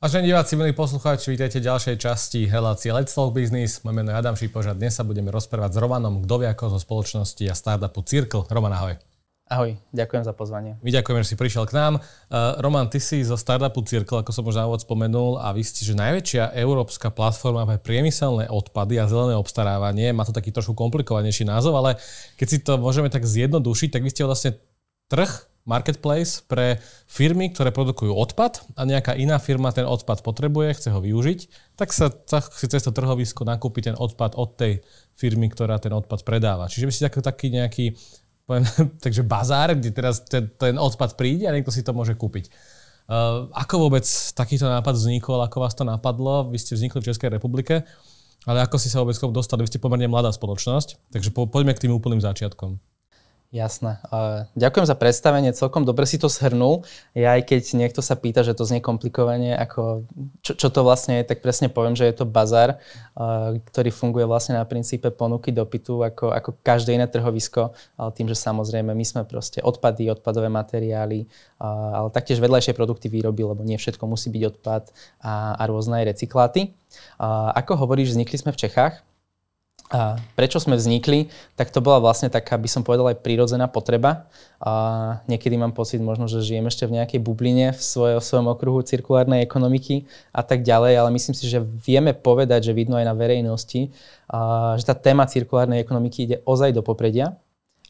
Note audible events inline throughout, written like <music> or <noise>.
Vážení diváci, milí poslucháči, vítajte v ďalšej časti relácie Let's Talk Business. Moje meno je Adam Šipoš a dnes sa budeme rozprávať s Romanom Kdoviakom zo spoločnosti a startupu Circle. Roman, ahoj. Ahoj, ďakujem za pozvanie. My ďakujeme, že si prišiel k nám. Uh, Roman, ty si zo startupu Circle, ako som už na úvod spomenul, a vy ste že najväčšia európska platforma pre priemyselné odpady a zelené obstarávanie. Má to taký trošku komplikovanejší názov, ale keď si to môžeme tak zjednodušiť, tak vy ste vlastne trh marketplace pre firmy, ktoré produkujú odpad a nejaká iná firma ten odpad potrebuje, chce ho využiť, tak sa si cez to trhovisko nakúpi ten odpad od tej firmy, ktorá ten odpad predáva. Čiže by si taký, taký nejaký poviem, <laughs> takže bazár, kde teraz ten, ten odpad príde a niekto si to môže kúpiť. Uh, ako vôbec takýto nápad vznikol, ako vás to napadlo? Vy ste vznikli v Českej republike, ale ako si sa vôbec dostali? Vy ste pomerne mladá spoločnosť, takže po, poďme k tým úplným začiatkom. Jasné. Ďakujem za predstavenie, celkom dobre si to shrnul. Ja aj keď niekto sa pýta, že to znie komplikovanie, ako, čo, čo to vlastne je, tak presne poviem, že je to bazar, ktorý funguje vlastne na princípe ponuky dopytu, ako, ako každé iné trhovisko, ale tým, že samozrejme my sme proste odpady, odpadové materiály, ale taktiež vedľajšie produkty výroby, lebo nie všetko musí byť odpad a, a rôzne aj recykláty. Ako hovoríš, vznikli sme v Čechách, a prečo sme vznikli, tak to bola vlastne taká, by som povedal, aj prírodzená potreba. A niekedy mám pocit možno, že žijem ešte v nejakej bubline v, svoje, v svojom okruhu cirkulárnej ekonomiky a tak ďalej, ale myslím si, že vieme povedať, že vidno aj na verejnosti, a, že tá téma cirkulárnej ekonomiky ide ozaj do popredia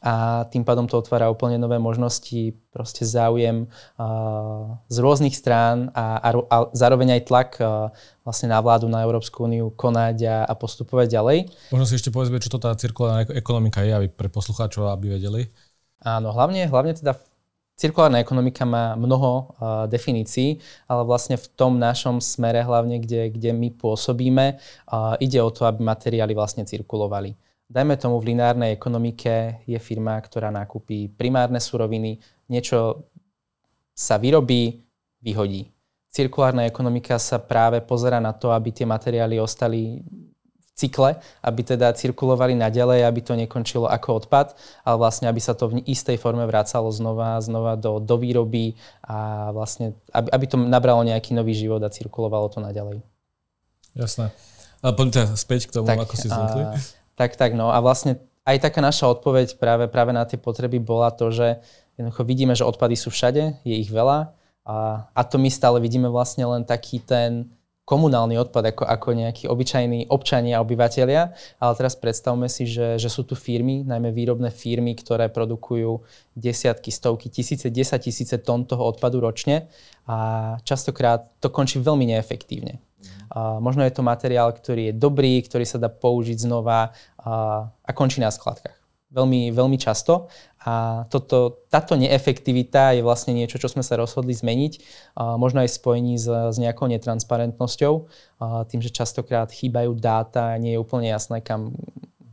a tým pádom to otvára úplne nové možnosti, proste záujem uh, z rôznych strán a, a, a zároveň aj tlak uh, vlastne na vládu, na Európsku úniu konať a, a postupovať ďalej. Možno si ešte povedzme, čo to tá cirkulárna ekonomika je, aby pre poslucháčov, aby vedeli. Áno, hlavne, hlavne teda Cirkulárna ekonomika má mnoho uh, definícií, ale vlastne v tom našom smere, hlavne kde, kde my pôsobíme, uh, ide o to, aby materiály vlastne cirkulovali. Dajme tomu v lineárnej ekonomike je firma, ktorá nakúpi primárne suroviny, niečo sa vyrobí, vyhodí. Cirkulárna ekonomika sa práve pozera na to, aby tie materiály ostali v cykle, aby teda cirkulovali naďalej, aby to nekončilo ako odpad, ale vlastne aby sa to v istej forme vracalo znova a znova do, do výroby a vlastne, aby, aby to nabralo nejaký nový život a cirkulovalo to naďalej. Jasné. A poďme teda späť k tomu, tak, ako si zvykli. Tak, tak, no. A vlastne aj taká naša odpoveď práve, práve na tie potreby bola to, že jednoducho vidíme, že odpady sú všade, je ich veľa a, a to my stále vidíme vlastne len taký ten komunálny odpad ako, ako nejakí obyčajní občania a obyvateľia, ale teraz predstavme si, že, že sú tu firmy, najmä výrobné firmy, ktoré produkujú desiatky, stovky, tisíce, desať tisíce tón toho odpadu ročne. A častokrát to končí veľmi neefektívne. A možno je to materiál, ktorý je dobrý, ktorý sa dá použiť znova a, a končí na skladkách. Veľmi, veľmi často. A toto, táto neefektivita je vlastne niečo, čo sme sa rozhodli zmeniť, a možno aj spojení s, s nejakou netransparentnosťou, a tým, že častokrát chýbajú dáta, nie je úplne jasné, kam,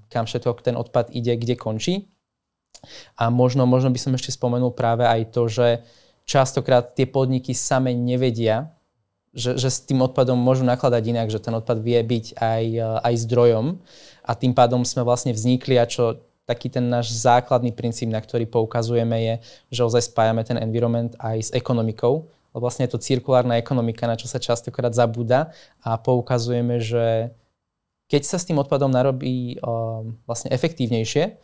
kam všetko ten odpad ide, kde končí. A možno, možno by som ešte spomenul práve aj to, že častokrát tie podniky same nevedia, že, že s tým odpadom môžu nakladať inak, že ten odpad vie byť aj, aj zdrojom. A tým pádom sme vlastne vznikli a čo taký ten náš základný princíp, na ktorý poukazujeme je, že ozaj spájame ten environment aj s ekonomikou, lebo vlastne je to cirkulárna ekonomika, na čo sa častokrát zabúda. A poukazujeme, že keď sa s tým odpadom narobí um, vlastne efektívnejšie,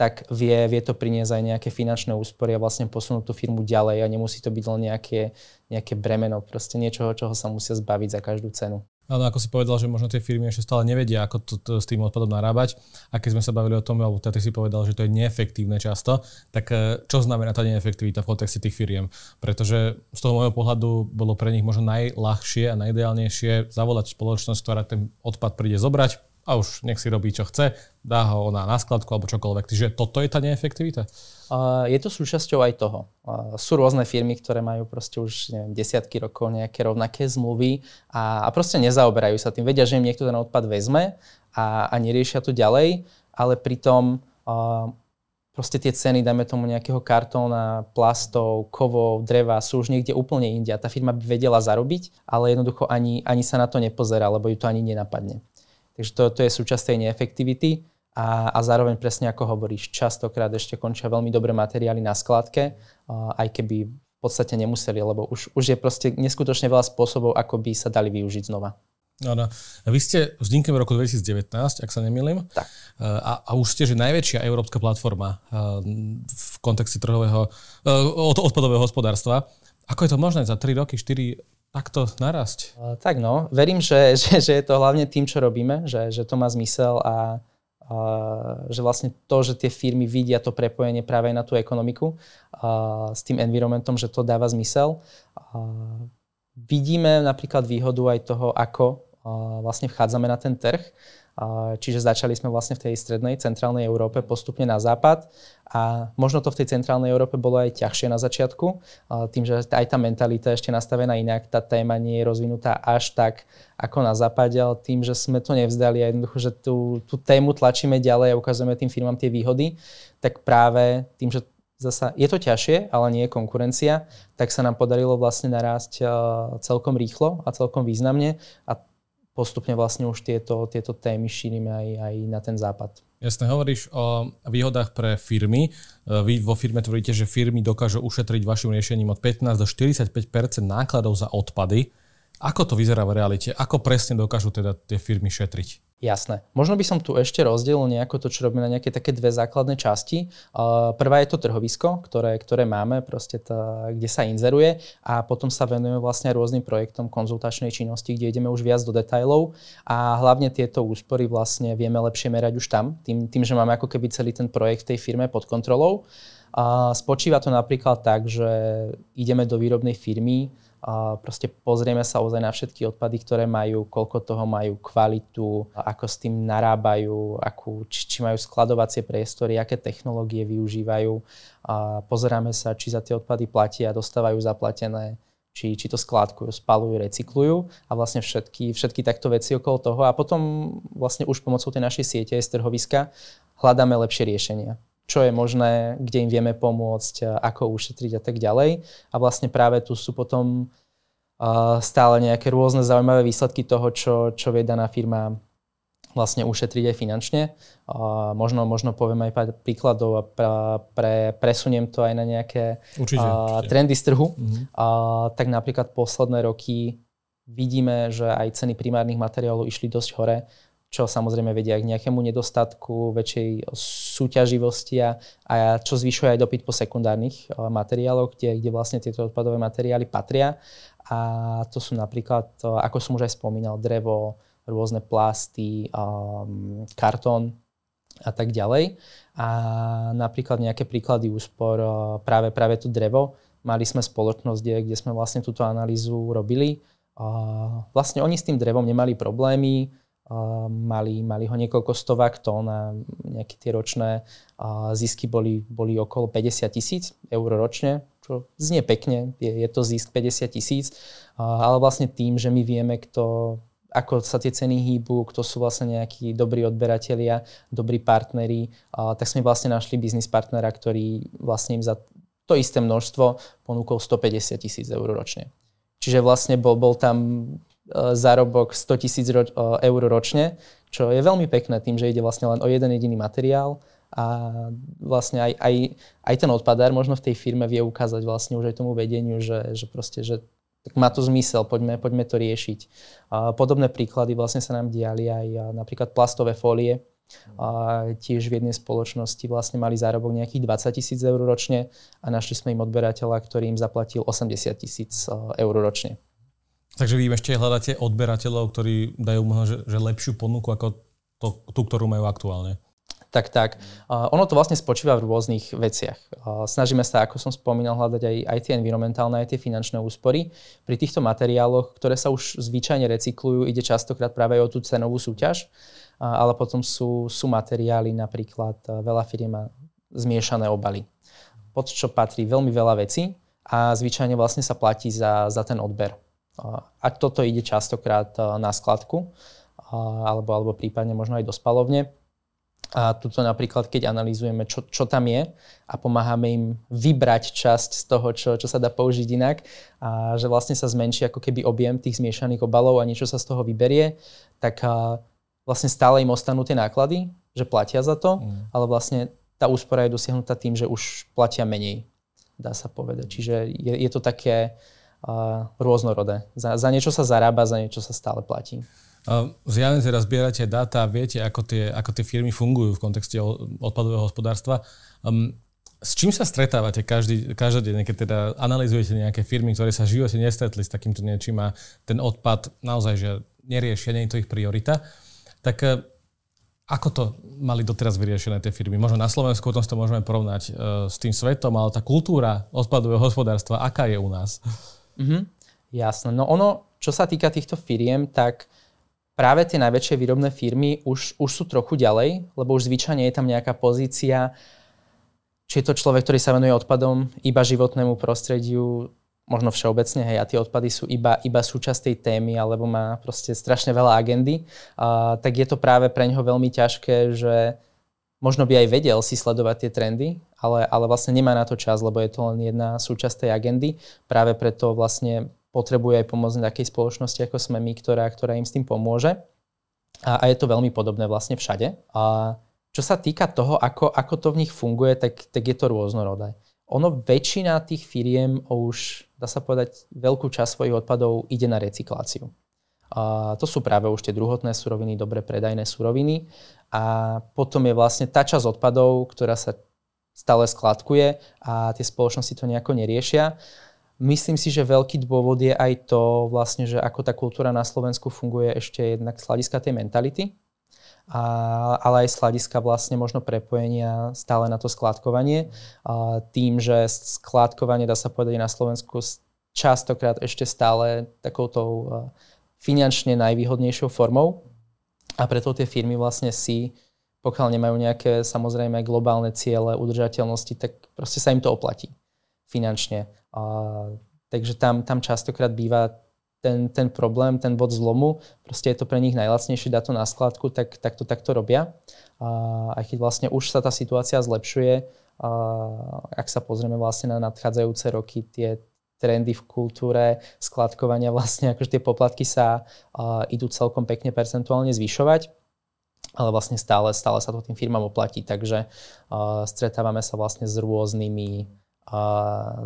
tak vie, vie to priniesť aj nejaké finančné úspory a vlastne posunúť tú firmu ďalej a nemusí to byť len nejaké, nejaké bremeno, proste niečoho, čoho sa musia zbaviť za každú cenu. Ale ako si povedal, že možno tie firmy ešte stále nevedia, ako to, to, s tým odpadom narábať. A keď sme sa bavili o tom, alebo ty si povedal, že to je neefektívne často, tak e, čo znamená tá neefektivita v kontexte tých firiem? Pretože z toho môjho pohľadu bolo pre nich možno najľahšie a najideálnejšie zavolať spoločnosť, ktorá ten odpad príde zobrať, a už nech si robí, čo chce, dá ho na, na skladku alebo čokoľvek. Čiže toto je tá neefektivita? Uh, je to súčasťou aj toho. Uh, sú rôzne firmy, ktoré majú proste už neviem, desiatky rokov nejaké rovnaké zmluvy a, a proste nezaoberajú sa tým. Vedia, že im niekto ten odpad vezme a, a neriešia to ďalej, ale pritom uh, proste tie ceny, dajme tomu nejakého kartóna, plastov, kovov, dreva sú už niekde úplne inde tá firma by vedela zarobiť, ale jednoducho ani, ani sa na to nepozerá, lebo ju to ani nenapadne. Takže to, to je súčasť tej neefektivity a, a zároveň presne ako hovoríš, častokrát ešte končia veľmi dobré materiály na skladke, aj keby podstate nemuseli, lebo už, už je proste neskutočne veľa spôsobov, ako by sa dali využiť znova. Áno. Vy ste vznikli v roku 2019, ak sa nemýlim. Tak. A, a už ste, že najväčšia európska platforma v kontexte trhového, odpadového hospodárstva. Ako je to možné za 3 roky, 4 takto narasť? Tak no, verím, že, <laughs> že, že je to hlavne tým, čo robíme, že, že to má zmysel a, a že vlastne to, že tie firmy vidia to prepojenie práve na tú ekonomiku a s tým environmentom, že to dáva zmysel. A vidíme napríklad výhodu aj toho, ako vlastne vchádzame na ten trh. Čiže začali sme vlastne v tej strednej, centrálnej Európe postupne na západ a možno to v tej centrálnej Európe bolo aj ťažšie na začiatku, tým, že aj tá mentalita je ešte nastavená inak, tá téma nie je rozvinutá až tak ako na západe, ale tým, že sme to nevzdali a jednoducho, že tú, tú tému tlačíme ďalej a ukazujeme tým firmám tie výhody, tak práve tým, že zasa je to ťažšie, ale nie je konkurencia, tak sa nám podarilo vlastne narásť celkom rýchlo a celkom významne a postupne vlastne už tieto, tieto témy šírime aj, aj na ten západ. Jasne, hovoríš o výhodách pre firmy. Vy vo firme tvrdíte, že firmy dokážu ušetriť vašim riešením od 15 do 45% nákladov za odpady. Ako to vyzerá v realite? Ako presne dokážu teda tie firmy šetriť? Jasné. Možno by som tu ešte rozdielil nejako to, čo robíme na nejaké také dve základné časti. Uh, prvá je to trhovisko, ktoré, ktoré máme, proste tá, kde sa inzeruje a potom sa venujeme vlastne rôznym projektom konzultačnej činnosti, kde ideme už viac do detajlov a hlavne tieto úspory vlastne vieme lepšie merať už tam, tým, tým že máme ako keby celý ten projekt tej firme pod kontrolou. A spočíva to napríklad tak, že ideme do výrobnej firmy, proste pozrieme sa ozaj na všetky odpady, ktoré majú, koľko toho majú, kvalitu, ako s tým narábajú, akú, či, či majú skladovacie priestory, aké technológie využívajú. A pozeráme sa, či za tie odpady platia, dostávajú zaplatené, či, či to skládkujú, spalujú, recyklujú a vlastne všetky, všetky takto veci okolo toho. A potom vlastne už pomocou tej našej siete z trhoviska hľadáme lepšie riešenia čo je možné, kde im vieme pomôcť, ako ušetriť a tak ďalej. A vlastne práve tu sú potom stále nejaké rôzne zaujímavé výsledky toho, čo, čo vie daná firma vlastne ušetriť aj finančne. A možno, možno poviem aj pár príkladov a pre, pre, presuniem to aj na nejaké určite, určite. trendy z trhu. Mm-hmm. Tak napríklad posledné roky vidíme, že aj ceny primárnych materiálov išli dosť hore čo samozrejme vedia k nejakému nedostatku, väčšej súťaživosti a, a čo zvyšuje aj dopyt po sekundárnych eh, materiáloch, kde, kde vlastne tieto odpadové materiály patria. A to sú napríklad, eh, ako som už aj spomínal, drevo, rôzne plasty, um, kartón a tak ďalej. A napríklad nejaké príklady úspor, práve, práve tu drevo. Mali sme spoločnosť, kde, kde sme vlastne túto analýzu robili. A vlastne oni s tým drevom nemali problémy, mali, mali ho niekoľko stovák tón a nejaké tie ročné zisky boli, boli okolo 50 tisíc eur ročne, čo znie pekne, je, je to zisk 50 tisíc, ale vlastne tým, že my vieme, kto, ako sa tie ceny hýbu, kto sú vlastne nejakí dobrí odberatelia, dobrí partneri, tak sme vlastne našli biznis partnera, ktorý vlastne im za to isté množstvo ponúkol 150 tisíc eur ročne. Čiže vlastne bol, bol tam zárobok 100 tisíc ro- e, eur ročne, čo je veľmi pekné tým, že ide vlastne len o jeden jediný materiál a vlastne aj, aj, aj ten odpadár možno v tej firme vie ukázať vlastne už aj tomu vedeniu, že, že proste, že tak má to zmysel, poďme, poďme to riešiť. A podobné príklady vlastne sa nám diali aj napríklad plastové fólie. A tiež v jednej spoločnosti vlastne mali zárobok nejakých 20 tisíc eur ročne a našli sme im odberateľa, ktorý im zaplatil 80 tisíc e, eur ročne. Takže vy ešte hľadáte odberateľov, ktorí dajú možno že, že lepšiu ponuku ako to, tú, ktorú majú aktuálne. Tak, tak. Uh, ono to vlastne spočíva v rôznych veciach. Uh, snažíme sa, ako som spomínal, hľadať aj, aj tie environmentálne, aj tie finančné úspory. Pri týchto materiáloch, ktoré sa už zvyčajne recyklujú, ide častokrát práve o tú cenovú súťaž, uh, ale potom sú, sú materiály, napríklad uh, veľa firiem zmiešané obaly, pod čo patrí veľmi veľa vecí a zvyčajne vlastne sa platí za, za ten odber. A toto ide častokrát na skladku, alebo, alebo prípadne možno aj do spalovne. A tuto napríklad, keď analýzujeme, čo, čo tam je a pomáhame im vybrať časť z toho, čo, čo sa dá použiť inak a že vlastne sa zmenší ako keby objem tých zmiešaných obalov a niečo sa z toho vyberie, tak vlastne stále im ostanú tie náklady, že platia za to, mm. ale vlastne tá úspora je dosiahnutá tým, že už platia menej dá sa povedať. Čiže je, je to také rôznorodé. Za, za niečo sa zarába, za niečo sa stále platí. Zjavne teda zbierate dáta, viete, ako tie, ako tie firmy fungujú v kontexte odpadového hospodárstva. Um, s čím sa stretávate každý, každodenne, keď teda analizujete nejaké firmy, ktoré sa živote nestretli s takýmto niečím a ten odpad naozaj, že neriešia, nie je to ich priorita, tak e, ako to mali doteraz vyriešené tie firmy? Možno na Slovensku, o tom to môžeme porovnať e, s tým svetom, ale tá kultúra odpadového hospodárstva, aká je u nás? Mm-hmm. Jasné. No ono, čo sa týka týchto firiem, tak práve tie najväčšie výrobné firmy už, už sú trochu ďalej, lebo už zvyčajne je tam nejaká pozícia či je to človek, ktorý sa venuje odpadom, iba životnému prostrediu, možno všeobecne, hej, a tie odpady sú iba, iba súčasť tej témy, alebo má proste strašne veľa agendy, a, tak je to práve pre neho veľmi ťažké, že možno by aj vedel si sledovať tie trendy, ale, ale vlastne nemá na to čas, lebo je to len jedna súčasť tej agendy. Práve preto vlastne potrebuje aj pomôcť na takej spoločnosti, ako sme my, ktorá, ktorá im s tým pomôže. A, a je to veľmi podobné vlastne všade. A čo sa týka toho, ako, ako to v nich funguje, tak, tak je to rôznorodé. Ono väčšina tých firiem už, dá sa povedať, veľkú časť svojich odpadov ide na recykláciu. To sú práve už tie druhotné suroviny, dobre predajné suroviny. A potom je vlastne tá časť odpadov, ktorá sa stále skladkuje a tie spoločnosti to nejako neriešia. Myslím si, že veľký dôvod je aj to, vlastne, že ako tá kultúra na Slovensku funguje ešte jednak z hľadiska tej mentality a, ale aj z hľadiska vlastne možno prepojenia stále na to skládkovanie. A tým, že skládkovanie, dá sa povedať, na Slovensku častokrát ešte stále takouto finančne najvýhodnejšou formou a preto tie firmy vlastne si, pokiaľ nemajú nejaké samozrejme globálne ciele udržateľnosti, tak proste sa im to oplatí finančne. A, takže tam, tam častokrát býva ten, ten problém, ten bod zlomu, proste je to pre nich najlacnejšie dať to na skladku, tak, tak to takto robia. A aj keď vlastne už sa tá situácia zlepšuje, a ak sa pozrieme vlastne na nadchádzajúce roky, tie trendy v kultúre skladkovania, vlastne akože tie poplatky sa a, idú celkom pekne percentuálne zvyšovať, ale vlastne stále, stále sa to tým firmám oplatí, takže a, stretávame sa vlastne s rôznymi, a,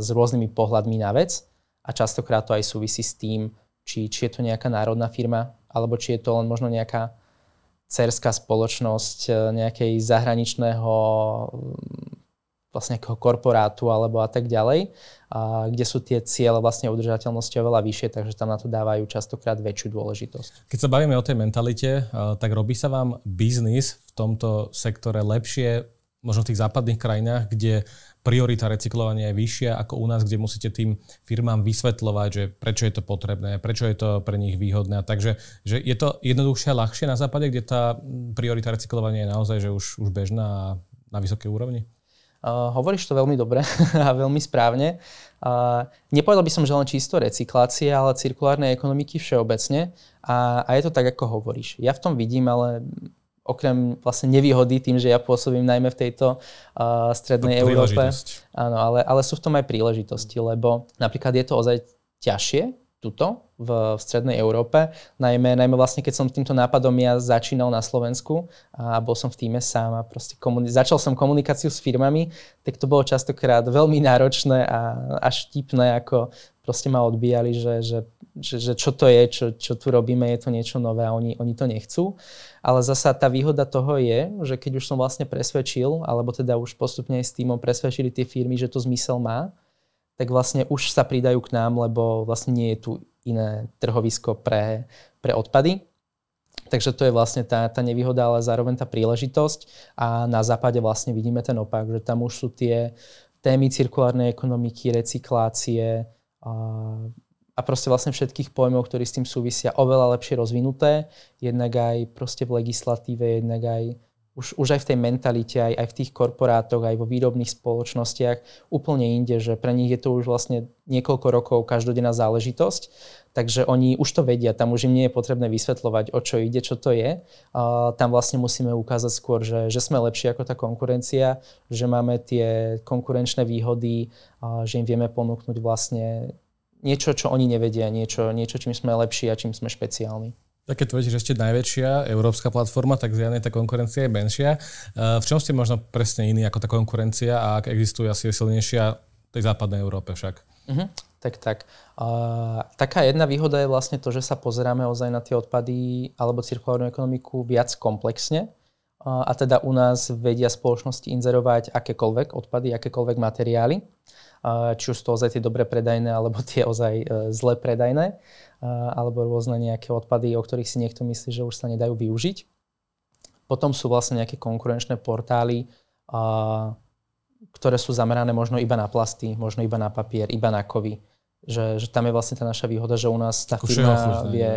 s rôznymi pohľadmi na vec a častokrát to aj súvisí s tým, či, či je to nejaká národná firma, alebo či je to len možno nejaká cerská spoločnosť e, nejakej zahraničného vlastne nejakého korporátu alebo a tak ďalej, a kde sú tie ciele vlastne udržateľnosti oveľa vyššie, takže tam na to dávajú častokrát väčšiu dôležitosť. Keď sa bavíme o tej mentalite, tak robí sa vám biznis v tomto sektore lepšie možno v tých západných krajinách, kde priorita recyklovania je vyššia ako u nás, kde musíte tým firmám vysvetľovať, že prečo je to potrebné, prečo je to pre nich výhodné. Takže že je to jednoduchšie a ľahšie na západe, kde tá priorita recyklovania je naozaj že už, už bežná a na vysokej úrovni? Uh, hovoríš to veľmi dobre <laughs> a veľmi správne. Uh, nepovedal by som, že len čisto recyklácie, ale cirkulárnej ekonomiky všeobecne. A, a je to tak, ako hovoríš. Ja v tom vidím ale okrem vlastne nevýhody tým, že ja pôsobím najmä v tejto uh, strednej Európe. Áno, ale, ale sú v tom aj príležitosti, lebo napríklad je to ozaj ťažšie tuto v, v strednej Európe. Najmä, najmä vlastne, keď som týmto nápadom ja začínal na Slovensku a bol som v týme sám a proste komuni- začal som komunikáciu s firmami, tak to bolo častokrát veľmi náročné a až vtipné, ako proste ma odbíjali, že, že, že, že čo to je, čo, čo tu robíme, je to niečo nové a oni, oni to nechcú. Ale zasa tá výhoda toho je, že keď už som vlastne presvedčil, alebo teda už postupne aj s týmom presvedčili tie firmy, že to zmysel má, tak vlastne už sa pridajú k nám, lebo vlastne nie je tu iné trhovisko pre, pre odpady. Takže to je vlastne tá, tá nevýhoda, ale zároveň tá príležitosť. A na západe vlastne vidíme ten opak, že tam už sú tie témy cirkulárnej ekonomiky, recyklácie, a, a proste vlastne všetkých pojmov, ktorí s tým súvisia, oveľa lepšie rozvinuté, jednak aj proste v legislatíve, jednak aj už, už aj v tej mentalite, aj, aj v tých korporátoch, aj vo výrobných spoločnostiach úplne inde, že pre nich je to už vlastne niekoľko rokov každodenná záležitosť, takže oni už to vedia, tam už im nie je potrebné vysvetľovať, o čo ide, čo to je. Uh, tam vlastne musíme ukázať skôr, že, že sme lepší ako tá konkurencia, že máme tie konkurenčné výhody, uh, že im vieme ponúknuť vlastne niečo, čo oni nevedia, niečo, niečo čím sme lepší a čím sme špeciálni. Tak keď tvrdíš ešte najväčšia európska platforma, tak zjavne tá konkurencia je menšia. Eh, v čom ste možno presne iní ako tá konkurencia a ak existuje asi silnejšia tej západnej Európe však. Uh-huh. Tak, tak. Uh, taká jedna výhoda je vlastne to, že sa pozeráme ozaj na tie odpady alebo cirkulárnu ekonomiku viac komplexne. Uh, a teda u nás vedia spoločnosti inzerovať akékoľvek odpady, akékoľvek materiály. Či už to ozaj tie dobre predajné, alebo tie ozaj uh, zle predajné. Alebo rôzne nejaké odpady, o ktorých si niekto myslí, že už sa nedajú využiť. Potom sú vlastne nejaké konkurenčné portály, ktoré sú zamerané možno iba na plasty, možno iba na papier, iba na kovy. Že, že tam je vlastne tá naša výhoda, že u nás tá firma vie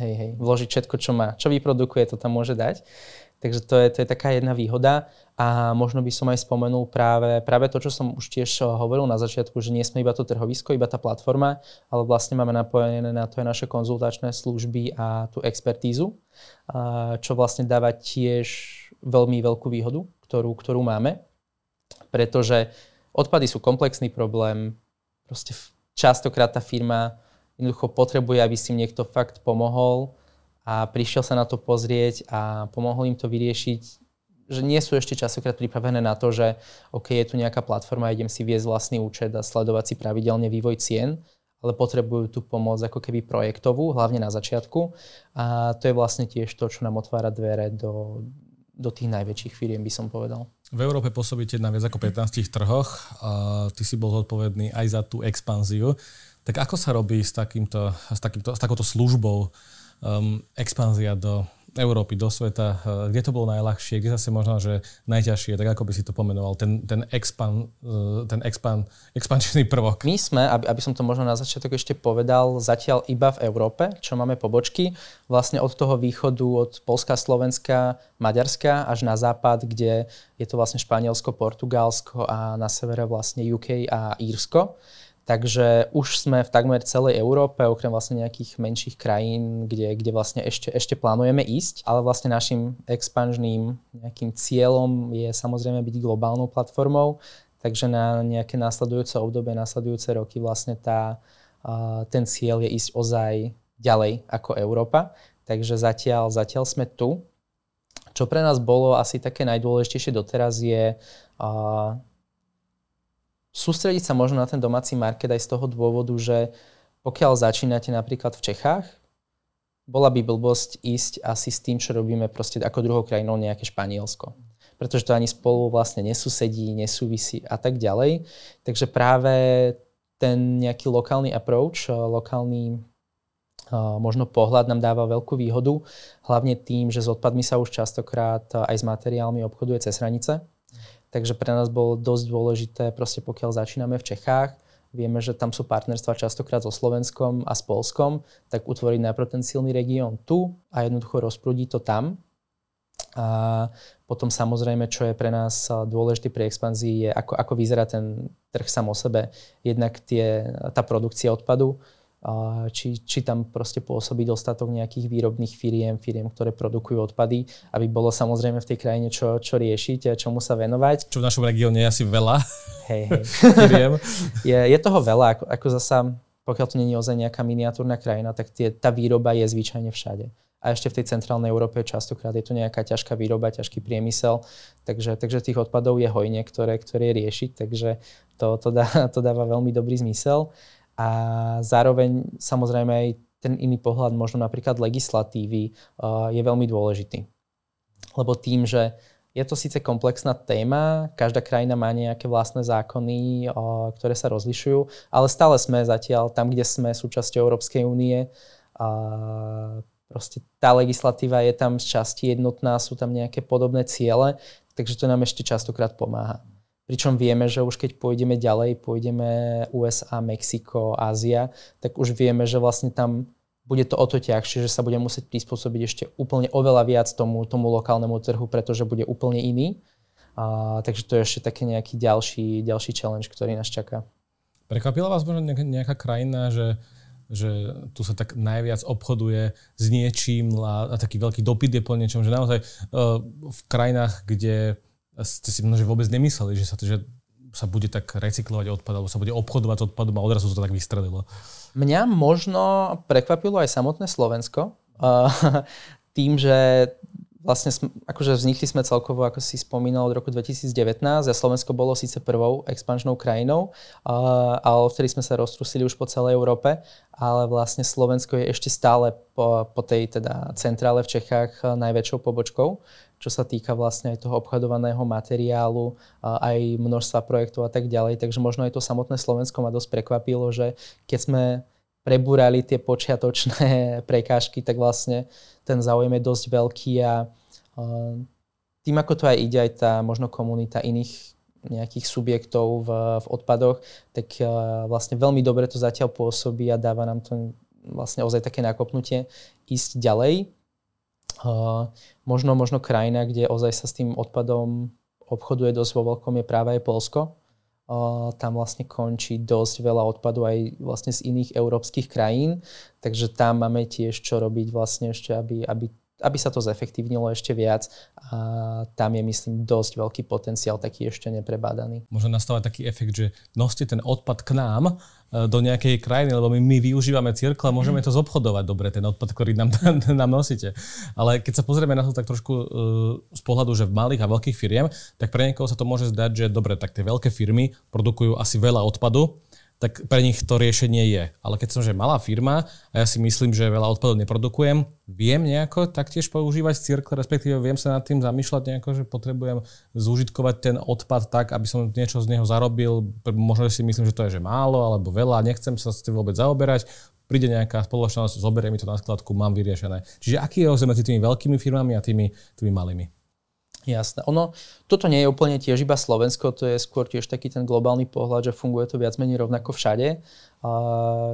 hej, hej, vložiť všetko, čo má. Čo vyprodukuje, to tam môže dať. Takže to je, to je taká jedna výhoda. A možno by som aj spomenul práve, práve to, čo som už tiež hovoril na začiatku, že nie sme iba to trhovisko, iba tá platforma, ale vlastne máme napojené na to aj naše konzultačné služby a tú expertízu, čo vlastne dáva tiež veľmi veľkú výhodu, ktorú, ktorú máme. Pretože odpady sú komplexný problém, proste častokrát tá firma jednoducho potrebuje, aby si niekto fakt pomohol a prišiel sa na to pozrieť a pomohol im to vyriešiť, že nie sú ešte častokrát pripravené na to, že OK, je tu nejaká platforma, idem si viesť vlastný účet a sledovať si pravidelne vývoj cien, ale potrebujú tú pomoc ako keby projektovú, hlavne na začiatku. A to je vlastne tiež to, čo nám otvára dvere do, do tých najväčších firiem, by som povedal. V Európe pôsobíte na viac ako 15 trhoch. A ty si bol zodpovedný aj za tú expanziu. Tak ako sa robí s, takýmto, s, takýmto, s takouto službou um, expanzia do Európy, do sveta, eh, kde to bolo najľahšie, kde zase možno, že najťažšie, tak ako by si to pomenoval, ten, ten, expan, eh, ten expan, expančný prvok. My sme, aby som to možno na začiatok ešte povedal, zatiaľ iba v Európe, čo máme pobočky, vlastne od toho východu, od Polska, Slovenska, Maďarska až na západ, kde je to vlastne Španielsko, Portugalsko a na severe vlastne UK a Írsko. Takže už sme v takmer celej Európe, okrem vlastne nejakých menších krajín, kde, kde vlastne ešte, ešte plánujeme ísť, ale vlastne našim expanžným nejakým cieľom je samozrejme byť globálnou platformou, takže na nejaké následujúce obdobie, následujúce roky vlastne tá, ten cieľ je ísť ozaj ďalej ako Európa. Takže zatiaľ, zatiaľ sme tu. Čo pre nás bolo asi také najdôležitejšie doteraz je sústrediť sa možno na ten domáci market aj z toho dôvodu, že pokiaľ začínate napríklad v Čechách, bola by blbosť ísť asi s tým, čo robíme proste ako druhou krajinou nejaké Španielsko. Pretože to ani spolu vlastne nesúsedí, nesúvisí a tak ďalej. Takže práve ten nejaký lokálny approach, lokálny možno pohľad nám dáva veľkú výhodu, hlavne tým, že s odpadmi sa už častokrát aj s materiálmi obchoduje cez hranice. Takže pre nás bolo dosť dôležité, proste pokiaľ začíname v Čechách, vieme, že tam sú partnerstva častokrát so Slovenskom a s Polskom, tak utvoriť najprv ten silný región tu a jednoducho rozprúdiť to tam. A potom samozrejme, čo je pre nás dôležité pri expanzii, je ako, ako vyzerá ten trh sam o sebe. Jednak tie, tá produkcia odpadu, či, či tam proste pôsobí dostatok nejakých výrobných firiem, firiem, ktoré produkujú odpady, aby bolo samozrejme v tej krajine čo, čo riešiť a čomu sa venovať. Čo v našom regióne je asi veľa. <laughs> Hej, hej. <laughs> je, je toho veľa, ako, ako zasa, pokiaľ to nie je ozaj nejaká miniatúrna krajina, tak tie, tá výroba je zvyčajne všade. A ešte v tej centrálnej Európe častokrát je to nejaká ťažká výroba, ťažký priemysel, takže, takže tých odpadov je hojne, ktoré, ktoré riešiť, takže to, to, dá, <laughs> to dáva veľmi dobrý zmysel a zároveň samozrejme aj ten iný pohľad možno napríklad legislatívy uh, je veľmi dôležitý. Lebo tým, že je to síce komplexná téma, každá krajina má nejaké vlastné zákony, uh, ktoré sa rozlišujú, ale stále sme zatiaľ tam, kde sme súčasťou Európskej únie. A proste tá legislatíva je tam z časti jednotná, sú tam nejaké podobné ciele, takže to nám ešte častokrát pomáha. Pričom vieme, že už keď pôjdeme ďalej, pôjdeme USA, Mexiko, Ázia, tak už vieme, že vlastne tam bude to o to ťažšie, že sa bude musieť prispôsobiť ešte úplne oveľa viac tomu, tomu lokálnemu trhu, pretože bude úplne iný. A, takže to je ešte taký nejaký ďalší, ďalší challenge, ktorý nás čaká. Prekvapila vás možno nejaká, krajina, že, že tu sa tak najviac obchoduje s niečím a, a taký veľký dopyt je po niečom, že naozaj uh, v krajinách, kde ste si množe vôbec nemysleli, že sa, že sa bude tak recyklovať odpad, alebo sa bude obchodovať s odpadom a odrazu to tak vystredilo. Mňa možno prekvapilo aj samotné Slovensko. <laughs> tým, že vlastne akože vznikli sme celkovo, ako si spomínal, od roku 2019 a Slovensko bolo síce prvou expančnou krajinou, ale vtedy sme sa roztrusili už po celej Európe, ale vlastne Slovensko je ešte stále po, po tej teda centrále v Čechách najväčšou pobočkou, čo sa týka vlastne aj toho obchodovaného materiálu, aj množstva projektov a tak ďalej. Takže možno aj to samotné Slovensko ma dosť prekvapilo, že keď sme prebúrali tie počiatočné <laughs> prekážky, tak vlastne ten záujem je dosť veľký a tým, ako to aj ide, aj tá možno komunita iných nejakých subjektov v, v odpadoch, tak vlastne veľmi dobre to zatiaľ pôsobí a dáva nám to vlastne ozaj také nakopnutie ísť ďalej. Možno, možno krajina, kde ozaj sa s tým odpadom obchoduje dosť vo veľkom je práve aj Polsko, tam vlastne končí dosť veľa odpadu aj vlastne z iných európskych krajín, takže tam máme tiež čo robiť vlastne ešte, aby, aby aby sa to zefektívnilo ešte viac a tam je myslím dosť veľký potenciál taký ešte neprebádaný. Môže nastávať taký efekt, že noste ten odpad k nám e, do nejakej krajiny, lebo my, my využívame cirkle a môžeme to zobchodovať dobre, ten odpad, ktorý nám, <laughs> nám nosíte. Ale keď sa pozrieme na to tak trošku uh, z pohľadu, že v malých a veľkých firiem, tak pre niekoho sa to môže zdať, že dobre, tak tie veľké firmy produkujú asi veľa odpadu, tak pre nich to riešenie je. Ale keď som že malá firma a ja si myslím, že veľa odpadov neprodukujem, viem nejako taktiež používať cirkle, respektíve viem sa nad tým zamýšľať nejako, že potrebujem zúžitkovať ten odpad tak, aby som niečo z neho zarobil. Možno si myslím, že to je že málo alebo veľa, nechcem sa s tým vôbec zaoberať príde nejaká spoločnosť, zoberie mi to na skladku, mám vyriešené. Čiže aký je rozdiel medzi tými veľkými firmami a tými, tými malými? Jasné. Ono, toto nie je úplne tiež iba Slovensko, to je skôr tiež taký ten globálny pohľad, že funguje to viac menej rovnako všade. A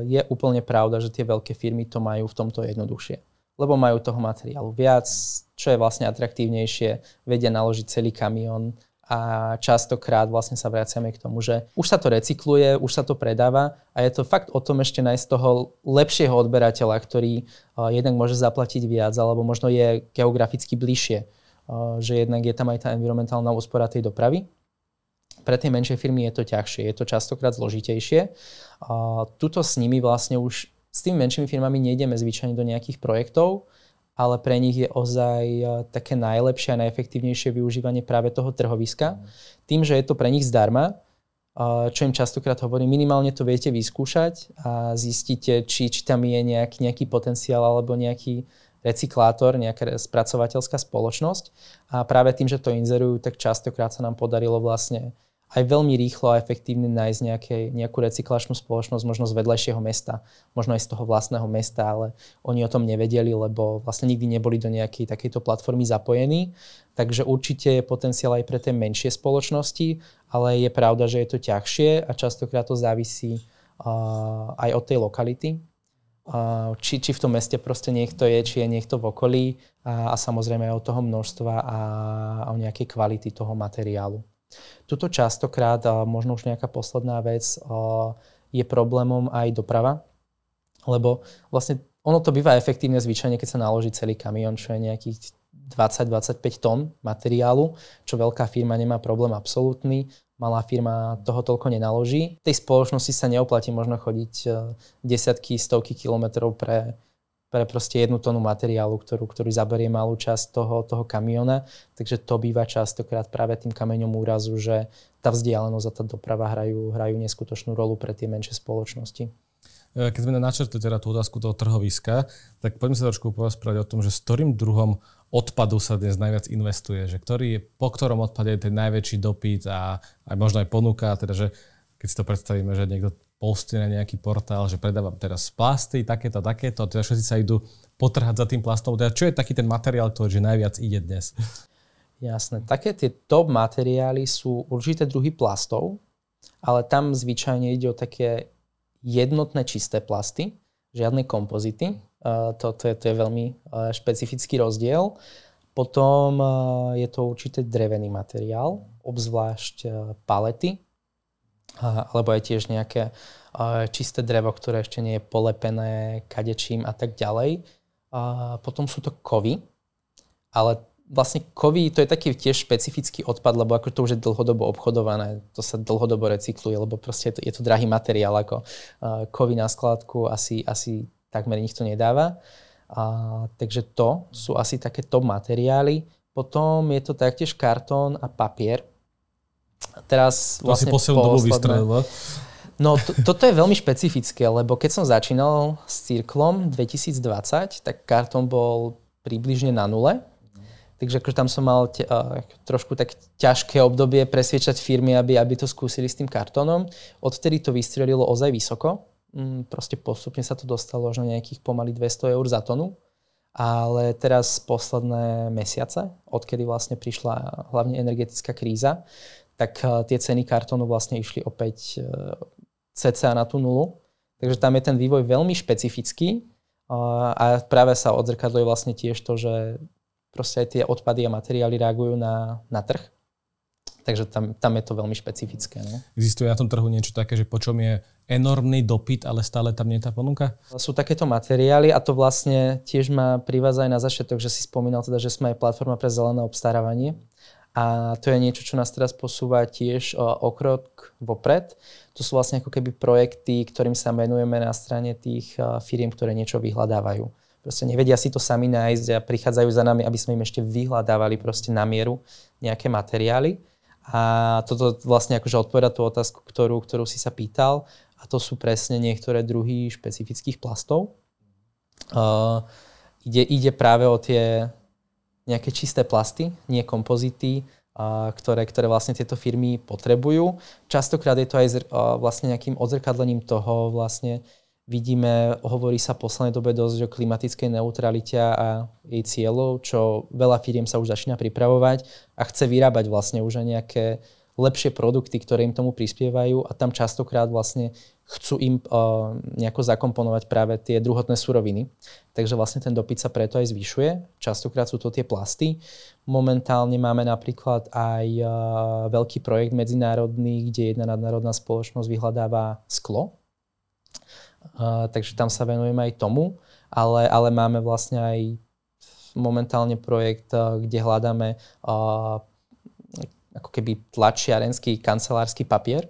je úplne pravda, že tie veľké firmy to majú v tomto jednoduchšie. Lebo majú toho materiálu viac, čo je vlastne atraktívnejšie, vedia naložiť celý kamión a častokrát vlastne sa vraciame k tomu, že už sa to recykluje, už sa to predáva a je to fakt o tom ešte nájsť toho lepšieho odberateľa, ktorý jednak môže zaplatiť viac alebo možno je geograficky bližšie že jednak je tam aj tá environmentálna úspora tej dopravy. Pre tie menšie firmy je to ťažšie, je to častokrát zložitejšie. Tuto s nimi vlastne už s tými menšími firmami nejdeme zvyčajne do nejakých projektov, ale pre nich je ozaj také najlepšie a najefektívnejšie využívanie práve toho trhoviska. Tým, že je to pre nich zdarma, čo im častokrát hovorím, minimálne to viete vyskúšať a zistíte, či, či tam je nejaký, nejaký potenciál alebo nejaký, recyklátor, nejaká spracovateľská spoločnosť a práve tým, že to inzerujú, tak častokrát sa nám podarilo vlastne aj veľmi rýchlo a efektívne nájsť nejaké, nejakú recyklačnú spoločnosť, možno z vedľajšieho mesta, možno aj z toho vlastného mesta, ale oni o tom nevedeli, lebo vlastne nikdy neboli do nejakej takejto platformy zapojení. Takže určite je potenciál aj pre tie menšie spoločnosti, ale je pravda, že je to ťažšie a častokrát to závisí uh, aj od tej lokality, či, či v tom meste proste niekto je, či je niekto v okolí. A, a samozrejme aj od toho množstva a, a o nejakej kvality toho materiálu. Tuto častokrát, možno už nejaká posledná vec, je problémom aj doprava, lebo vlastne ono to býva efektívne zvyčajne, keď sa naloží celý kamión, čo je nejakých 20-25 tón materiálu, čo veľká firma nemá problém absolútny malá firma toho toľko nenaloží. V tej spoločnosti sa neoplatí možno chodiť e, desiatky, stovky kilometrov pre, pre proste jednu tónu materiálu, ktorú, ktorý zaberie malú časť toho, toho kamiona. Takže to býva častokrát práve tým kameňom úrazu, že tá vzdialenosť a tá doprava hrajú, hrajú neskutočnú rolu pre tie menšie spoločnosti. E, keď sme načrtli teda tú otázku toho trhoviska, tak poďme sa trošku porozprávať o tom, že s ktorým druhom odpadu sa dnes najviac investuje, že ktorý, po ktorom odpade je ten najväčší dopyt a aj možno aj ponuka, teda že keď si to predstavíme, že niekto postuje na nejaký portál, že predávam teraz plasty, takéto, takéto, teda všetci sa idú potrhať za tým plastom. Teda čo je taký ten materiál, ktorý že najviac ide dnes? Jasné. Také tie top materiály sú určité druhy plastov, ale tam zvyčajne ide o také jednotné čisté plasty, žiadne kompozity. To, to, je, to je veľmi špecifický rozdiel. Potom je to určite drevený materiál, obzvlášť palety, alebo aj tiež nejaké čisté drevo, ktoré ešte nie je polepené kadečím a tak ďalej. Potom sú to kovy, ale vlastne kovy, to je taký tiež špecifický odpad, lebo ako to už je dlhodobo obchodované, to sa dlhodobo recykluje, lebo proste je to, je to drahý materiál, ako kovy na skladku asi, asi takmer nikto nedáva. A, takže to sú asi také top materiály. Potom je to taktiež kartón a papier. Teraz to vlastne si poslednú dobu vystrelilo. No to, toto je veľmi špecifické, lebo keď som začínal s Cirklom 2020, tak kartón bol približne na nule. Takže akože tam som mal te, uh, trošku tak ťažké obdobie presviečať firmy, aby, aby to skúsili s tým kartónom. Odtedy to vystrelilo ozaj vysoko. Mm, proste postupne sa to dostalo až na nejakých pomaly 200 eur za tonu. Ale teraz posledné mesiace, odkedy vlastne prišla hlavne energetická kríza, tak uh, tie ceny kartónu vlastne išli opäť uh, cca na tú nulu. Takže tam je ten vývoj veľmi špecifický a práve sa odzrkadluje vlastne tiež to, že proste aj tie odpady a materiály reagujú na, na trh. Takže tam, tam je to veľmi špecifické. No. Existuje na tom trhu niečo také, že po čom je enormný dopyt, ale stále tam nie je tá ponuka? Sú takéto materiály a to vlastne tiež ma privádza aj na začiatok, že si spomínal teda, že sme aj platforma pre zelené obstarávanie. A to je niečo, čo nás teraz posúva tiež o krok vopred. To sú vlastne ako keby projekty, ktorým sa venujeme na strane tých firiem, ktoré niečo vyhľadávajú. Proste nevedia si to sami nájsť a prichádzajú za nami, aby sme im ešte vyhľadávali proste na mieru nejaké materiály. A toto vlastne akože odpoveda tú otázku, ktorú, ktorú si sa pýtal. A to sú presne niektoré druhy špecifických plastov. Uh, ide, ide práve o tie nejaké čisté plasty, nie kompozity, ktoré, ktoré vlastne tieto firmy potrebujú. Častokrát je to aj vlastne nejakým odzrkadlením toho vlastne vidíme, hovorí sa v poslednej dobe dosť o klimatickej neutralite a jej cieľov, čo veľa firiem sa už začína pripravovať a chce vyrábať vlastne už aj nejaké lepšie produkty, ktoré im tomu prispievajú a tam častokrát vlastne chcú im uh, nejako zakomponovať práve tie druhotné suroviny. Takže vlastne ten dopyt sa preto aj zvyšuje. Častokrát sú to tie plasty. Momentálne máme napríklad aj uh, veľký projekt medzinárodný, kde jedna nadnárodná spoločnosť vyhľadáva sklo. Uh, takže tam sa venujeme aj tomu, ale, ale máme vlastne aj momentálne projekt, kde hľadáme ako keby tlačiarenský kancelársky papier,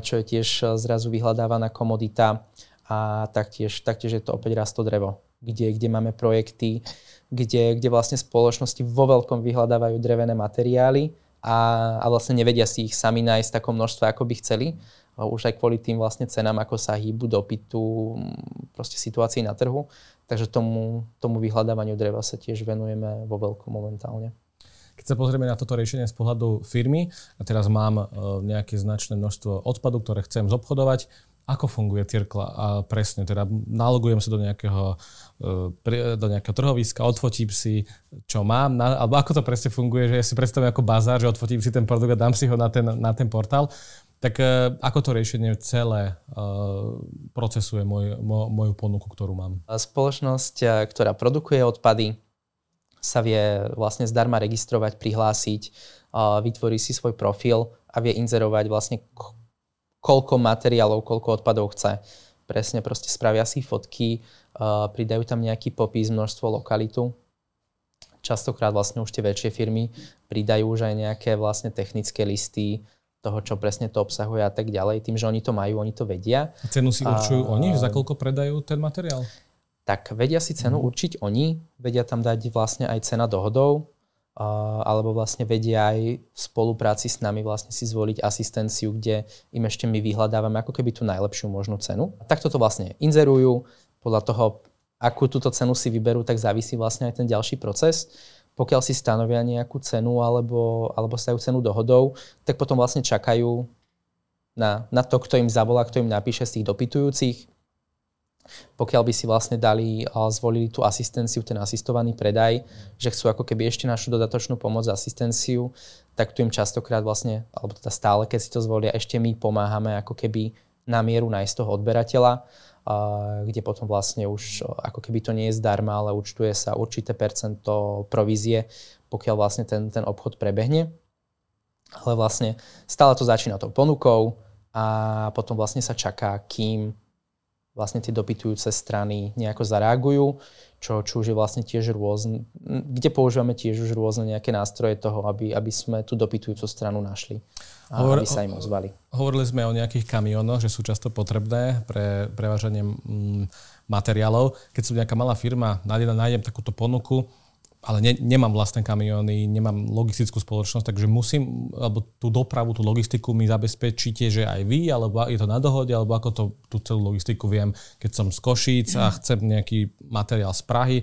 čo je tiež zrazu vyhľadávaná komodita a taktiež, taktiež je to opäť rasto drevo, kde, kde máme projekty, kde, kde vlastne spoločnosti vo veľkom vyhľadávajú drevené materiály a, a vlastne nevedia si ich sami nájsť takom množstve, ako by chceli. Už aj kvôli tým vlastne cenám, ako sa hýbu dopytu, proste situácii na trhu. Takže tomu, tomu vyhľadávaniu dreva sa tiež venujeme vo veľkom momentálne. Keď sa pozrieme na toto riešenie z pohľadu firmy a teraz mám e, nejaké značné množstvo odpadu, ktoré chcem zobchodovať, ako funguje Cirkla a presne, teda nalogujem sa do nejakého, e, do nejakého trhoviska, odfotím si, čo mám, alebo ako to presne funguje, že ja si predstavím ako bazár, že odfotím si ten produkt a dám si ho na ten, na ten portál. Tak e, ako to riešenie celé procesuje môj, mo, moju ponuku, ktorú mám? Spoločnosť, ktorá produkuje odpady, sa vie vlastne zdarma registrovať, prihlásiť, vytvorí si svoj profil a vie inzerovať vlastne koľko materiálov, koľko odpadov chce. Presne proste spravia si fotky, pridajú tam nejaký popis, množstvo lokalitu. Častokrát vlastne už tie väčšie firmy pridajú už aj nejaké vlastne technické listy, toho, čo presne to obsahuje a tak ďalej. Tým, že oni to majú, oni to vedia. A cenu si určujú a, oni, za koľko predajú ten materiál? Tak vedia si cenu mm. určiť oni, vedia tam dať vlastne aj cena dohodov, alebo vlastne vedia aj v spolupráci s nami vlastne si zvoliť asistenciu, kde im ešte my vyhľadávame ako keby tú najlepšiu možnú cenu. A takto to vlastne inzerujú, podľa toho, akú túto cenu si vyberú, tak závisí vlastne aj ten ďalší proces. Pokiaľ si stanovia nejakú cenu alebo, alebo sa cenu dohodou, tak potom vlastne čakajú na, na to, kto im zavolá, kto im napíše z tých dopytujúcich, pokiaľ by si vlastne dali zvolili tú asistenciu, ten asistovaný predaj, že chcú ako keby ešte našu dodatočnú pomoc, asistenciu, tak tu im častokrát vlastne, alebo teda stále, keď si to zvolia, ešte my pomáhame ako keby na mieru nájsť toho odberateľa, kde potom vlastne už ako keby to nie je zdarma, ale účtuje sa určité percento provízie, pokiaľ vlastne ten, ten obchod prebehne. Ale vlastne stále to začína tou ponukou a potom vlastne sa čaká, kým vlastne tie dopytujúce strany nejako zareagujú, čo, čo už je vlastne tiež rôzne, kde používame tiež už rôzne nejaké nástroje toho, aby, aby sme tú dopytujúcu stranu našli a Hovor, aby sa im ozvali. Hovorili sme o nejakých kamionoch, že sú často potrebné pre prevážanie mm, materiálov. Keď som nejaká malá firma, nájdem, nájdem takúto ponuku, ale ne, nemám vlastné kamióny, nemám logistickú spoločnosť, takže musím, alebo tú dopravu, tú logistiku mi zabezpečíte, že aj vy, alebo je to na dohode, alebo ako to, tú celú logistiku viem, keď som z Košíc a chcem nejaký materiál z Prahy,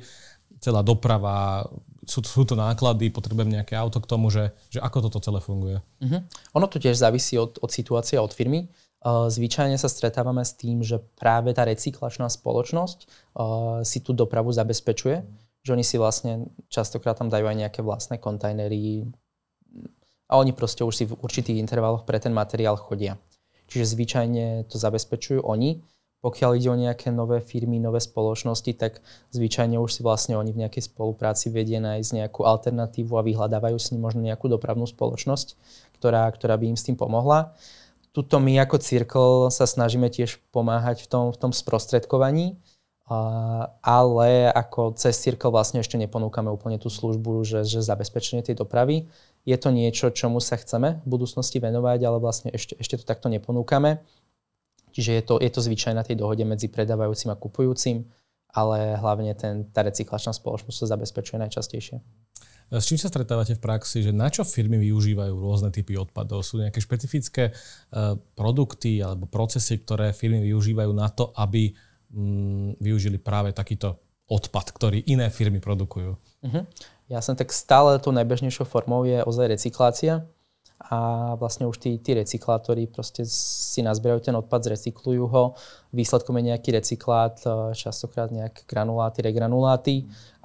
celá doprava, sú, sú to náklady, potrebujem nejaké auto k tomu, že, že ako toto celé funguje. Uh-huh. Ono to tiež závisí od, od situácie od firmy. Zvyčajne sa stretávame s tým, že práve tá recyklačná spoločnosť si tú dopravu zabezpečuje že oni si vlastne častokrát tam dajú aj nejaké vlastné kontajnery a oni proste už si v určitých intervaloch pre ten materiál chodia. Čiže zvyčajne to zabezpečujú oni. Pokiaľ ide o nejaké nové firmy, nové spoločnosti, tak zvyčajne už si vlastne oni v nejakej spolupráci vedie nájsť nejakú alternatívu a vyhľadávajú s ním možno nejakú dopravnú spoločnosť, ktorá, ktorá by im s tým pomohla. Tuto my ako Circle sa snažíme tiež pomáhať v tom, v tom sprostredkovaní, ale ako cez Circle vlastne ešte neponúkame úplne tú službu, že, že zabezpečenie tej dopravy. Je to niečo, čomu sa chceme v budúcnosti venovať, ale vlastne ešte, ešte to takto neponúkame. Čiže je to, je to zvyčaj na tej dohode medzi predávajúcim a kupujúcim, ale hlavne ten, tá recyklačná spoločnosť sa zabezpečuje najčastejšie. S čím sa stretávate v praxi, že na čo firmy využívajú rôzne typy odpadov? Sú nejaké špecifické uh, produkty alebo procesy, ktoré firmy využívajú na to, aby mm, využili práve takýto odpad, ktorý iné firmy produkujú. Uh-huh. Ja som tak stále tou najbežnejšou formou je ozaj recyklácia a vlastne už tí, tí recyklátori proste si nazbierajú ten odpad, zrecyklujú ho, výsledkom je nejaký recyklát, e, častokrát nejaké granuláty, regranuláty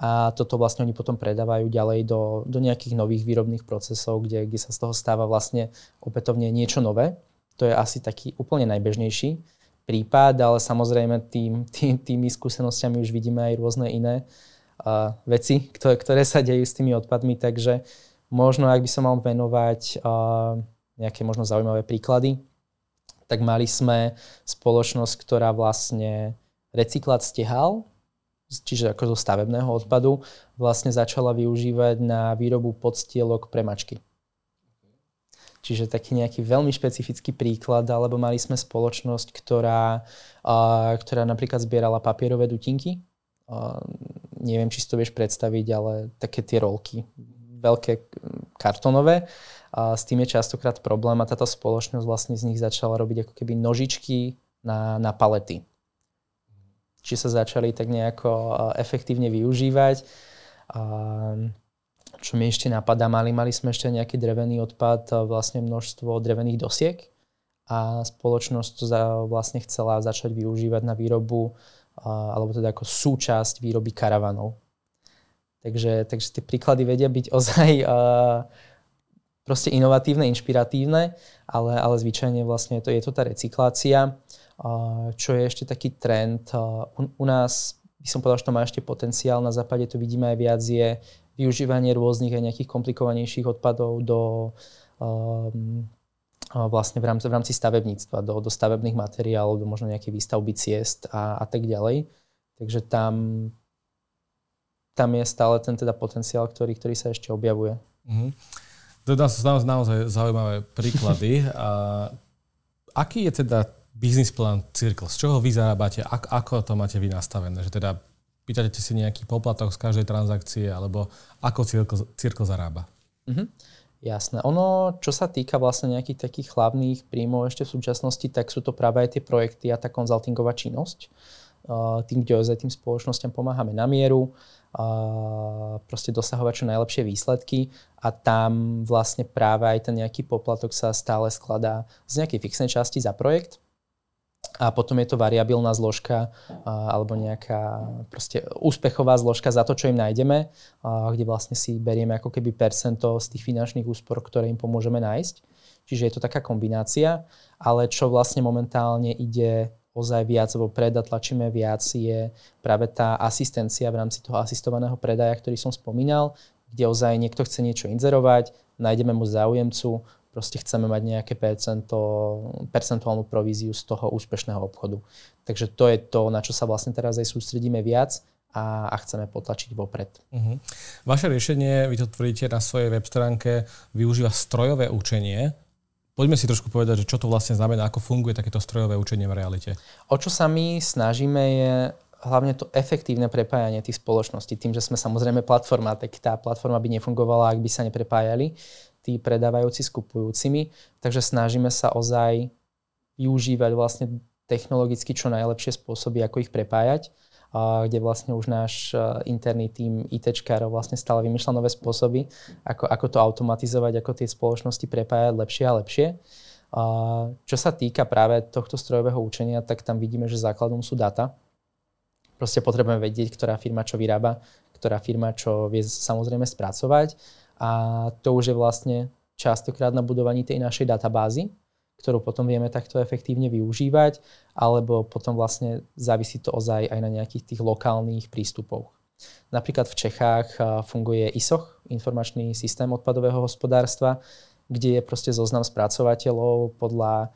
a toto vlastne oni potom predávajú ďalej do, do nejakých nových výrobných procesov, kde, kde sa z toho stáva vlastne opätovne niečo nové. To je asi taký úplne najbežnejší prípad, ale samozrejme tým, tým, tými skúsenostiami už vidíme aj rôzne iné uh, veci, ktoré, ktoré sa dejú s tými odpadmi, takže možno ak by som mal venovať uh, nejaké možno zaujímavé príklady, tak mali sme spoločnosť, ktorá vlastne recyklát stehal, čiže ako zo stavebného odpadu, vlastne začala využívať na výrobu podstielok pre mačky. Čiže taký nejaký veľmi špecifický príklad, alebo mali sme spoločnosť, ktorá, uh, ktorá napríklad zbierala papierové dutinky. Uh, neviem, či si to vieš predstaviť, ale také tie rolky, veľké kartonové. A s tým je častokrát problém a táto spoločnosť vlastne z nich začala robiť ako keby nožičky na, na palety. Či sa začali tak nejako efektívne využívať. A čo mi ešte napadá, mali, mali sme ešte nejaký drevený odpad, vlastne množstvo drevených dosiek a spoločnosť to za, vlastne chcela začať využívať na výrobu alebo teda ako súčasť výroby karavanov. Takže, takže tie príklady vedia byť ozaj uh, proste inovatívne, inšpiratívne, ale, ale zvyčajne vlastne je to, je to tá recyklácia. Uh, čo je ešte taký trend, uh, u, u nás by som povedal, že to má ešte potenciál, na západe to vidíme aj viac, je využívanie rôznych aj nejakých komplikovanejších odpadov do um, vlastne v rámci, v rámci stavebníctva, do, do stavebných materiálov, do možno nejaké výstavby ciest a, a tak ďalej. Takže tam, tam je stále ten teda potenciál, ktorý, ktorý sa ešte objavuje. Mm-hmm. Teda sú naozaj, naozaj zaujímavé príklady. <laughs> A aký je teda biznis plán Circle? Z čoho vy zarábate? Ak, ako to máte vy nastavené? Že teda pýtate si nejaký poplatok z každej transakcie, alebo ako Cirkle zarába? Mm-hmm. Jasné. Ono, čo sa týka vlastne nejakých takých hlavných príjmov ešte v súčasnosti, tak sú to práve aj tie projekty a tá konzultingová činnosť. Tým, kde ozaj tým spoločnosťam pomáhame na mieru, proste dosahovať čo najlepšie výsledky a tam vlastne práve aj ten nejaký poplatok sa stále skladá z nejakej fixnej časti za projekt a potom je to variabilná zložka alebo nejaká proste úspechová zložka za to, čo im nájdeme, kde vlastne si berieme ako keby percento z tých finančných úspor, ktoré im pomôžeme nájsť. Čiže je to taká kombinácia, ale čo vlastne momentálne ide ozaj viac, alebo preda tlačíme viac, je práve tá asistencia v rámci toho asistovaného predaja, ktorý som spomínal, kde ozaj niekto chce niečo inzerovať, nájdeme mu záujemcu, proste chceme mať nejaké percento, percentuálnu províziu z toho úspešného obchodu. Takže to je to, na čo sa vlastne teraz aj sústredíme viac a, a chceme potlačiť vopred. Uh-huh. Vaše riešenie, vy to tvrdíte na svojej web stránke, využíva strojové učenie. Poďme si trošku povedať, že čo to vlastne znamená, ako funguje takéto strojové učenie v realite. O čo sa my snažíme je hlavne to efektívne prepájanie tých spoločností. Tým, že sme samozrejme platforma, tak tá platforma by nefungovala, ak by sa neprepájali tí predávajúci s kupujúcimi. Takže snažíme sa ozaj využívať vlastne technologicky čo najlepšie spôsoby, ako ich prepájať kde vlastne už náš interný tým ITčkárov vlastne stále vymýšľa nové spôsoby, ako, ako to automatizovať, ako tie spoločnosti prepájať lepšie a lepšie. Čo sa týka práve tohto strojového učenia, tak tam vidíme, že základom sú data. Proste potrebujeme vedieť, ktorá firma čo vyrába, ktorá firma čo vie samozrejme spracovať a to už je vlastne častokrát na budovaní tej našej databázy, ktorú potom vieme takto efektívne využívať, alebo potom vlastne závisí to ozaj aj na nejakých tých lokálnych prístupoch. Napríklad v Čechách funguje ISOch, informačný systém odpadového hospodárstva, kde je proste zoznam spracovateľov podľa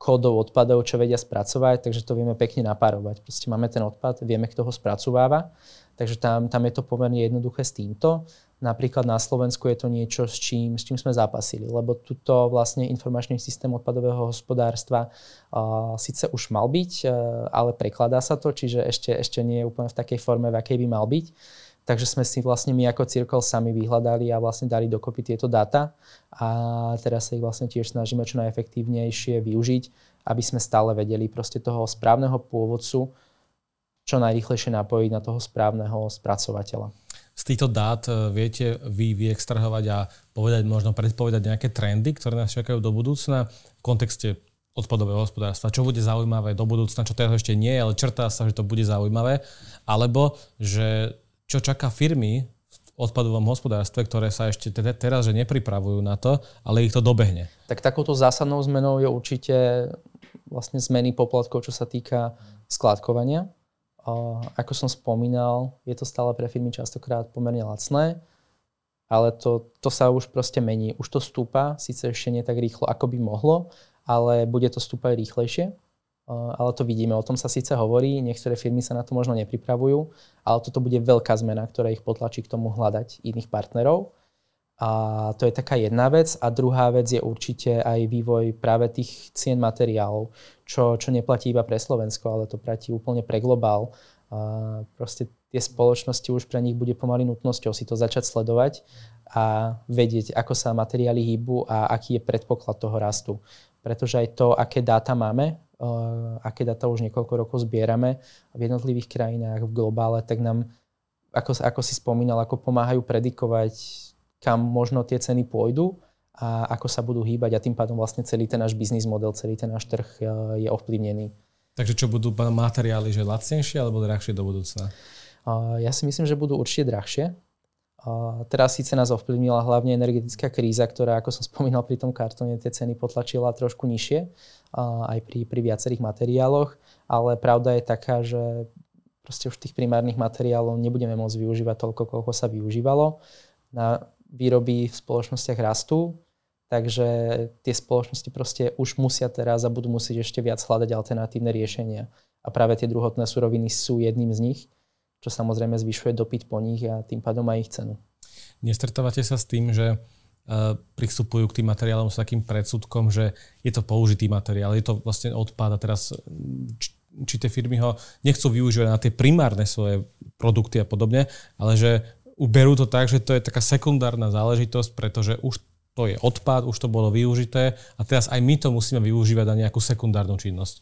kódov odpadov, čo vedia spracovať, takže to vieme pekne napárovať. Proste máme ten odpad, vieme, kto ho spracováva, takže tam, tam je to pomerne jednoduché s týmto. Napríklad na Slovensku je to niečo, s čím, s čím sme zápasili, lebo tuto vlastne informačný systém odpadového hospodárstva uh, síce už mal byť, uh, ale prekladá sa to, čiže ešte, ešte nie je úplne v takej forme, v akej by mal byť. Takže sme si vlastne my ako Circle sami vyhľadali a vlastne dali dokopy tieto dáta a teraz sa ich vlastne tiež snažíme čo najefektívnejšie využiť, aby sme stále vedeli proste toho správneho pôvodcu čo najrýchlejšie napojiť na toho správneho spracovateľa. Z týchto dát e, viete vy vyextrahovať a povedať, možno predpovedať nejaké trendy, ktoré nás čakajú do budúcna v kontexte odpadového hospodárstva, čo bude zaujímavé do budúcna, čo teraz ešte nie, ale črtá sa, že to bude zaujímavé, alebo že čo čaká firmy v odpadovom hospodárstve, ktoré sa ešte teda teraz že nepripravujú na to, ale ich to dobehne. Tak takouto zásadnou zmenou je určite vlastne zmeny poplatkov, čo sa týka skladkovania ako som spomínal, je to stále pre firmy častokrát pomerne lacné, ale to, to sa už proste mení. Už to stúpa, síce ešte nie tak rýchlo, ako by mohlo, ale bude to stúpať rýchlejšie. Ale to vidíme, o tom sa síce hovorí, niektoré firmy sa na to možno nepripravujú, ale toto bude veľká zmena, ktorá ich potlačí k tomu hľadať iných partnerov. A to je taká jedna vec. A druhá vec je určite aj vývoj práve tých cien materiálov, čo, čo neplatí iba pre Slovensko, ale to platí úplne pre globál. A proste tie spoločnosti už pre nich bude pomaly nutnosťou si to začať sledovať a vedieť, ako sa materiály hýbu a aký je predpoklad toho rastu. Pretože aj to, aké dáta máme, aké dáta už niekoľko rokov zbierame v jednotlivých krajinách, v globále, tak nám, ako, ako si spomínal, ako pomáhajú predikovať kam možno tie ceny pôjdu a ako sa budú hýbať a tým pádom vlastne celý ten náš biznis model, celý ten náš trh e, je ovplyvnený. Takže čo budú materiály, že lacnejšie alebo drahšie do budúcna? Ja si myslím, že budú určite drahšie. Teraz síce nás ovplyvnila hlavne energetická kríza, ktorá, ako som spomínal pri tom kartóne, tie ceny potlačila trošku nižšie, aj pri, pri viacerých materiáloch, ale pravda je taká, že proste už tých primárnych materiálov nebudeme môcť využívať toľko, koľko sa využívalo. Na výroby v spoločnostiach rastú, takže tie spoločnosti proste už musia teraz a budú musieť ešte viac hľadať alternatívne riešenia. A práve tie druhotné suroviny sú jedným z nich, čo samozrejme zvyšuje dopyt po nich a tým pádom aj ich cenu. Nestretávate sa s tým, že uh, pristupujú k tým materiálom s takým predsudkom, že je to použitý materiál, je to vlastne odpad a teraz či, či tie firmy ho nechcú využívať na tie primárne svoje produkty a podobne, ale že berú to tak, že to je taká sekundárna záležitosť, pretože už to je odpad, už to bolo využité a teraz aj my to musíme využívať na nejakú sekundárnu činnosť.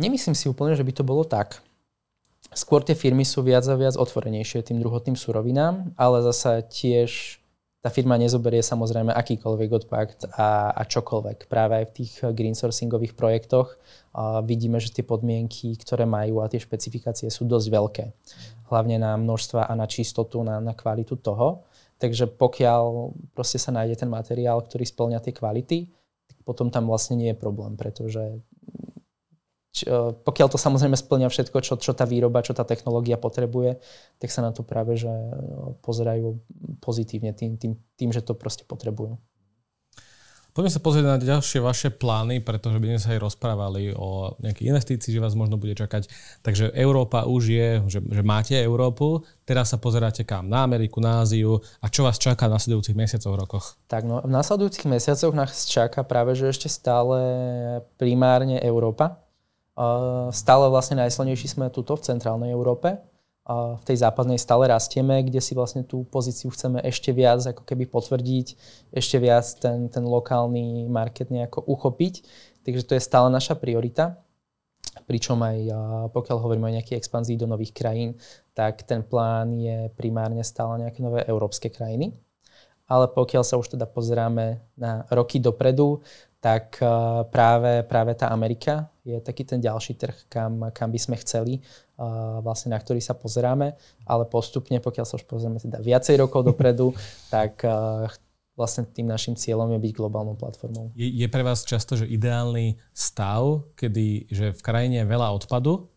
Nemyslím si úplne, že by to bolo tak. Skôr tie firmy sú viac a viac otvorenejšie tým druhotným surovinám, ale zasa tiež tá firma nezoberie samozrejme akýkoľvek odpad a, a čokoľvek. Práve aj v tých green sourcingových projektoch a vidíme, že tie podmienky, ktoré majú a tie špecifikácie sú dosť veľké hlavne na množstva a na čistotu, na, na kvalitu toho. Takže pokiaľ proste sa nájde ten materiál, ktorý splňa tie kvality, tak potom tam vlastne nie je problém, pretože pokiaľ to samozrejme splňa všetko, čo, čo tá výroba, čo tá technológia potrebuje, tak sa na to práve že e, pozerajú pozitívne tým, tým, tým že to proste potrebujú. Poďme sa pozrieť na ďalšie vaše plány, pretože by sme sa aj rozprávali o nejakých investícii, že vás možno bude čakať. Takže Európa už je, že, že máte Európu, teraz sa pozeráte kam? Na Ameriku, na Áziu a čo vás čaká v nasledujúcich mesiacoch, rokoch? Tak no, v nasledujúcich mesiacoch nás čaká práve, že ešte stále primárne Európa. Stále vlastne najsilnejší sme tuto v centrálnej Európe v tej západnej stále rastieme, kde si vlastne tú pozíciu chceme ešte viac ako keby potvrdiť, ešte viac ten, ten lokálny market nejako uchopiť. Takže to je stále naša priorita. Pričom aj pokiaľ hovoríme o nejakej expanzii do nových krajín, tak ten plán je primárne stále nejaké nové európske krajiny. Ale pokiaľ sa už teda pozeráme na roky dopredu, tak práve, práve tá Amerika je taký ten ďalší trh, kam, kam by sme chceli vlastne na ktorý sa pozeráme, ale postupne, pokiaľ sa už pozrieme teda viacej rokov dopredu, <laughs> tak vlastne tým našim cieľom je byť globálnou platformou. Je, je pre vás často, že ideálny stav, kedy že v krajine je veľa odpadu,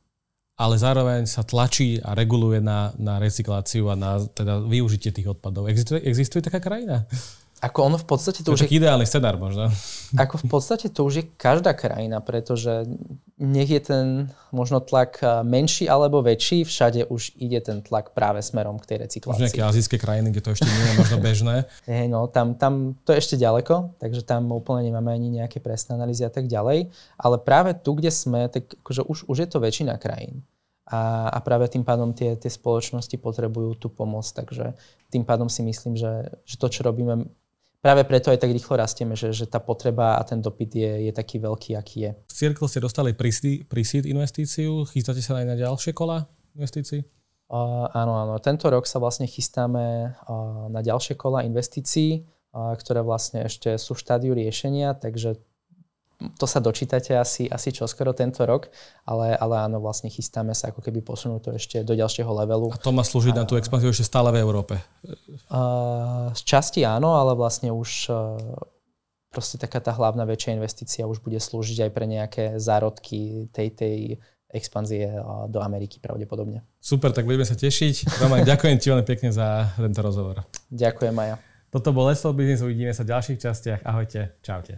ale zároveň sa tlačí a reguluje na, na recykláciu a na teda využitie tých odpadov. Existuje, existuje taká krajina? Ako ono v podstate to, to už je... ideálny scenár možno. Ako v podstate to už je každá krajina, pretože nech je ten možno tlak menší alebo väčší, všade už ide ten tlak práve smerom k tej recyklácii. Už nejaké azijské krajiny, kde to ešte nie je možno bežné. <laughs> hey, no, tam, tam to je ešte ďaleko, takže tam úplne nemáme ani nejaké presné analýzy a tak ďalej. Ale práve tu, kde sme, tak akože už, už je to väčšina krajín. A, a práve tým pádom tie, tie spoločnosti potrebujú tú pomoc, takže tým pádom si myslím, že, že to, čo robíme, práve preto aj tak rýchlo rastieme, že, že tá potreba a ten dopyt je, je taký veľký, aký je. V Circle ste dostali pre-seed investíciu, chystáte sa aj na ďalšie kola investícií? Uh, áno, áno. Tento rok sa vlastne chystáme uh, na ďalšie kola investícií, uh, ktoré vlastne ešte sú v štádiu riešenia, takže to sa dočítate asi, asi čoskoro tento rok, ale, ale áno, vlastne chystáme sa ako keby posunúť to ešte do ďalšieho levelu. A to má slúžiť a, na tú expanziu ešte stále v Európe? Uh, z časti áno, ale vlastne už uh, proste taká tá hlavná väčšia investícia už bude slúžiť aj pre nejaké zárodky tej, tej expanzie do Ameriky pravdepodobne. Super, tak budeme sa tešiť. Roman, <laughs> ďakujem ti veľmi pekne za tento rozhovor. Ďakujem, Maja. Toto bol Let's Business, uvidíme sa v ďalších častiach. Ahojte, čaute.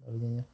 Dovidenia.